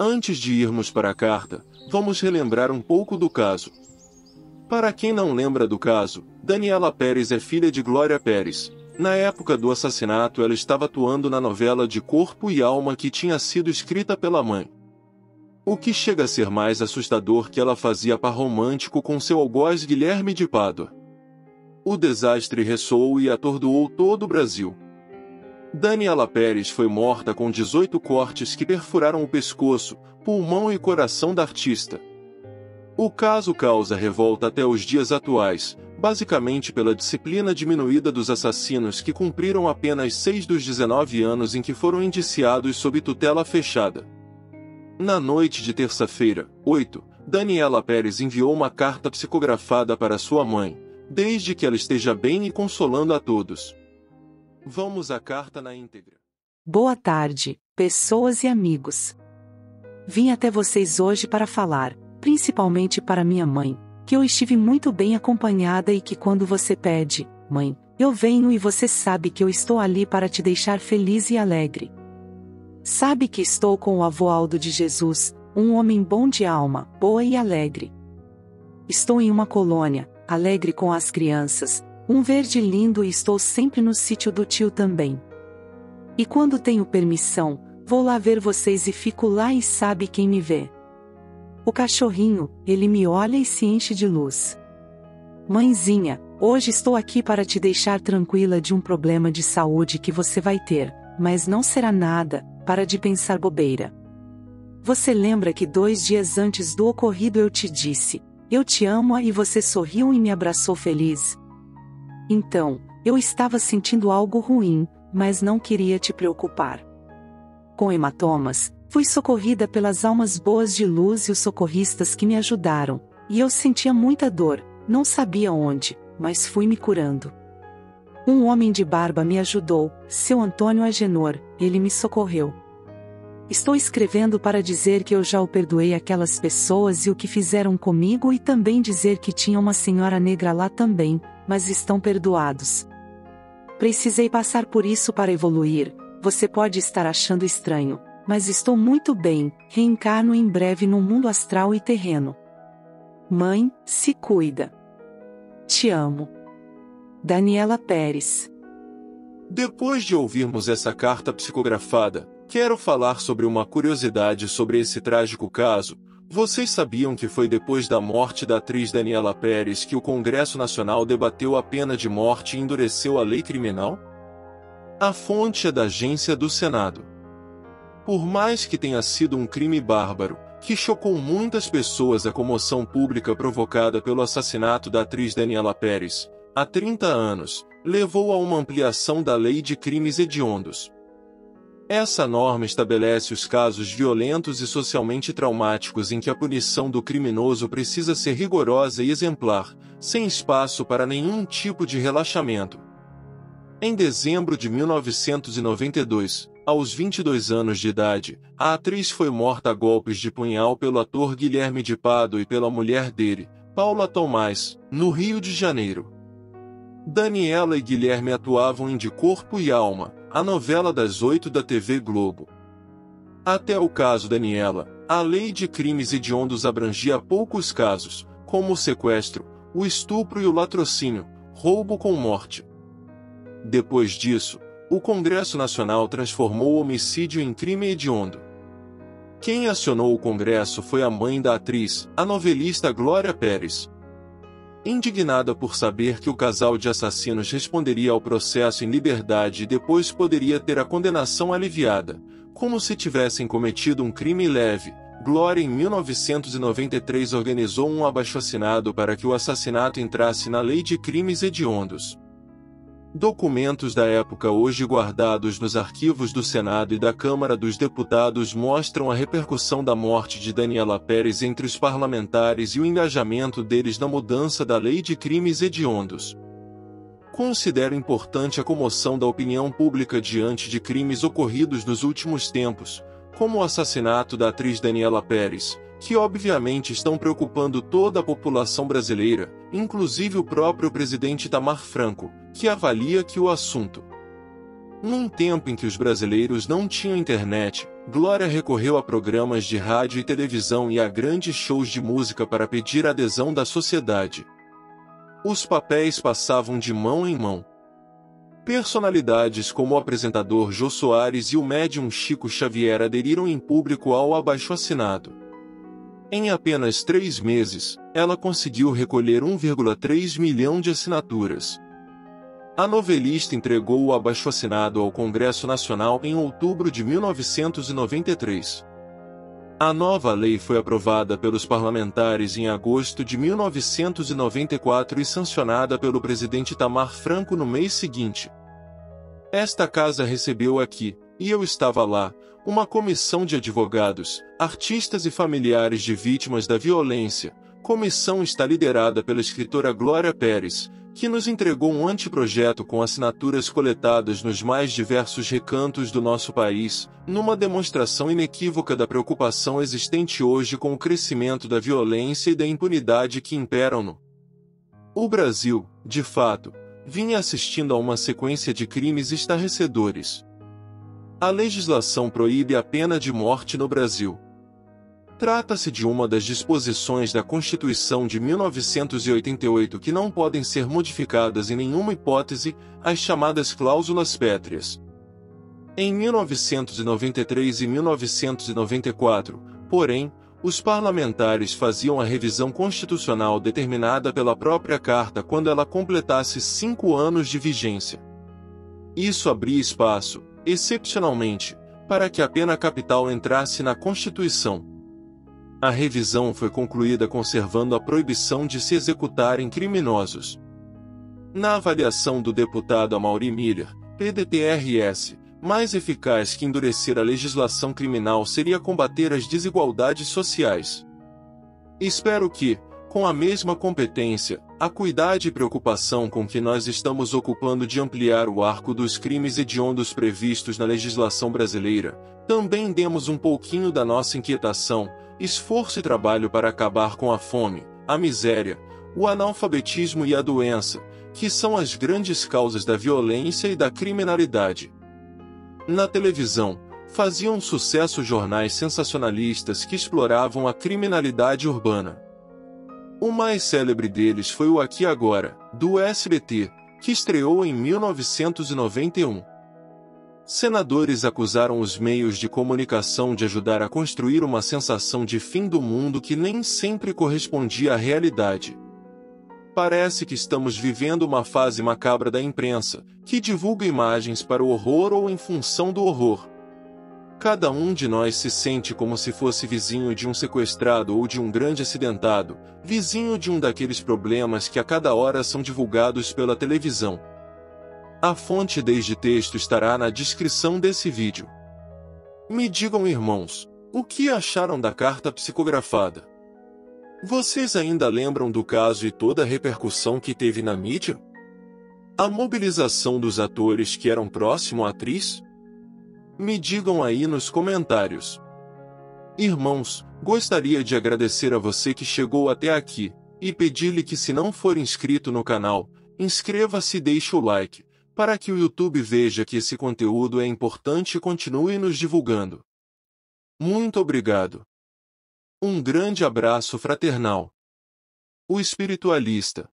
Antes de irmos para a carta, vamos relembrar um pouco do caso. Para quem não lembra do caso, Daniela Pérez é filha de Glória Pérez. Na época do assassinato, ela estava atuando na novela de Corpo e Alma que tinha sido escrita pela mãe. O que chega a ser mais assustador que ela fazia par romântico com seu algoz Guilherme de Pádua. O desastre ressoou e atordoou todo o Brasil. Daniela Pérez foi morta com 18 cortes que perfuraram o pescoço, pulmão e coração da artista. O caso causa revolta até os dias atuais, basicamente pela disciplina diminuída dos assassinos que cumpriram apenas 6 dos 19 anos em que foram indiciados sob tutela fechada. Na noite de terça-feira, 8, Daniela Pérez enviou uma carta psicografada para sua mãe, desde que ela esteja bem e consolando a todos. Vamos à carta na íntegra. Boa tarde, pessoas e amigos. Vim até vocês hoje para falar, principalmente para minha mãe, que eu estive muito bem acompanhada e que quando você pede, mãe, eu venho e você sabe que eu estou ali para te deixar feliz e alegre. Sabe que estou com o avô Aldo de Jesus, um homem bom de alma, boa e alegre. Estou em uma colônia, alegre com as crianças, um verde lindo e estou sempre no sítio do tio também. E quando tenho permissão, vou lá ver vocês e fico lá e sabe quem me vê. O cachorrinho, ele me olha e se enche de luz. Mãezinha, hoje estou aqui para te deixar tranquila de um problema de saúde que você vai ter, mas não será nada, para de pensar bobeira. Você lembra que dois dias antes do ocorrido eu te disse, eu te amo e você sorriu e me abraçou feliz, então, eu estava sentindo algo ruim, mas não queria te preocupar. Com hematomas, fui socorrida pelas almas boas de luz e os socorristas que me ajudaram, e eu sentia muita dor, não sabia onde, mas fui me curando. Um homem de barba me ajudou, seu Antônio Agenor, ele me socorreu. Estou escrevendo para dizer que eu já o perdoei aquelas pessoas e o que fizeram comigo e também dizer que tinha uma senhora negra lá também, mas estão perdoados. Precisei passar por isso para evoluir, você pode estar achando estranho, mas estou muito bem, reencarno em breve no mundo astral e terreno. Mãe, se cuida. Te amo. Daniela Pérez. Depois de ouvirmos essa carta psicografada, quero falar sobre uma curiosidade sobre esse trágico caso, vocês sabiam que foi depois da morte da atriz Daniela Pérez que o Congresso Nacional debateu a pena de morte e endureceu a lei criminal? A fonte é da agência do Senado. Por mais que tenha sido um crime bárbaro, que chocou muitas pessoas a comoção pública provocada pelo assassinato da atriz Daniela Pérez, há 30 anos, levou a uma ampliação da lei de crimes hediondos. Essa norma estabelece os casos violentos e socialmente traumáticos em que a punição do criminoso precisa ser rigorosa e exemplar, sem espaço para nenhum tipo de relaxamento. Em dezembro de 1992, aos 22 anos de idade, a atriz foi morta a golpes de punhal pelo ator Guilherme de Pado e pela mulher dele, Paula Tomás, no Rio de Janeiro. Daniela e Guilherme atuavam em De Corpo e Alma, a novela das oito da TV Globo. Até o caso Daniela, a lei de crimes hediondos abrangia poucos casos, como o sequestro, o estupro e o latrocínio, roubo com morte. Depois disso, o Congresso Nacional transformou o homicídio em crime hediondo. Quem acionou o Congresso foi a mãe da atriz, a novelista Glória Pérez, Indignada por saber que o casal de assassinos responderia ao processo em liberdade e depois poderia ter a condenação aliviada, como se tivessem cometido um crime leve, Glória em 1993 organizou um abaixo-assinado para que o assassinato entrasse na lei de crimes hediondos. Documentos da época hoje guardados nos arquivos do Senado e da Câmara dos Deputados mostram a repercussão da morte de Daniela Pérez entre os parlamentares e o engajamento deles na mudança da lei de crimes hediondos. Considero importante a comoção da opinião pública diante de crimes ocorridos nos últimos tempos, como o assassinato da atriz Daniela Pérez, que obviamente estão preocupando toda a população brasileira, inclusive o próprio presidente Tamar Franco, que avalia que o assunto. Num tempo em que os brasileiros não tinham internet, Glória recorreu a programas de rádio e televisão e a grandes shows de música para pedir adesão da sociedade. Os papéis passavam de mão em mão. Personalidades como o apresentador Jô Soares e o médium Chico Xavier aderiram em público ao abaixo-assinado. Em apenas três meses, ela conseguiu recolher 1,3 milhão de assinaturas. A novelista entregou o abaixo-assinado ao Congresso Nacional em outubro de 1993. A nova lei foi aprovada pelos parlamentares em agosto de 1994 e sancionada pelo presidente Tamar Franco no mês seguinte. Esta casa recebeu aqui, e eu estava lá, uma comissão de advogados, artistas e familiares de vítimas da violência. Comissão está liderada pela escritora Glória Pérez, que nos entregou um anteprojeto com assinaturas coletadas nos mais diversos recantos do nosso país, numa demonstração inequívoca da preocupação existente hoje com o crescimento da violência e da impunidade que imperam no o Brasil, de fato, vinha assistindo a uma sequência de crimes estarrecedores. A legislação proíbe a pena de morte no Brasil. Trata-se de uma das disposições da Constituição de 1988 que não podem ser modificadas em nenhuma hipótese, as chamadas cláusulas pétreas. Em 1993 e 1994, porém, os parlamentares faziam a revisão constitucional determinada pela própria Carta quando ela completasse cinco anos de vigência. Isso abria espaço, excepcionalmente, para que a pena capital entrasse na Constituição. A revisão foi concluída conservando a proibição de se executarem criminosos. Na avaliação do deputado Amaury Miller, PDTRS, mais eficaz que endurecer a legislação criminal seria combater as desigualdades sociais. Espero que, com a mesma competência, acuidade e preocupação com que nós estamos ocupando de ampliar o arco dos crimes hediondos previstos na legislação brasileira, também demos um pouquinho da nossa inquietação, esforço e trabalho para acabar com a fome, a miséria, o analfabetismo e a doença, que são as grandes causas da violência e da criminalidade. Na televisão, faziam sucesso jornais sensacionalistas que exploravam a criminalidade urbana. O mais célebre deles foi o Aqui Agora, do SBT, que estreou em 1991. Senadores acusaram os meios de comunicação de ajudar a construir uma sensação de fim do mundo que nem sempre correspondia à realidade. Parece que estamos vivendo uma fase macabra da imprensa, que divulga imagens para o horror ou em função do horror. Cada um de nós se sente como se fosse vizinho de um sequestrado ou de um grande acidentado, vizinho de um daqueles problemas que a cada hora são divulgados pela televisão. A fonte desde texto estará na descrição desse vídeo. Me digam, irmãos, o que acharam da carta psicografada? Vocês ainda lembram do caso e toda a repercussão que teve na mídia? A mobilização dos atores que eram próximo à atriz? Me digam aí nos comentários. Irmãos, gostaria de agradecer a você que chegou até aqui, e pedir-lhe que se não for inscrito no canal, inscreva-se e deixe o like, para que o YouTube veja que esse conteúdo é importante e continue nos divulgando. Muito obrigado. Um grande abraço fraternal. O espiritualista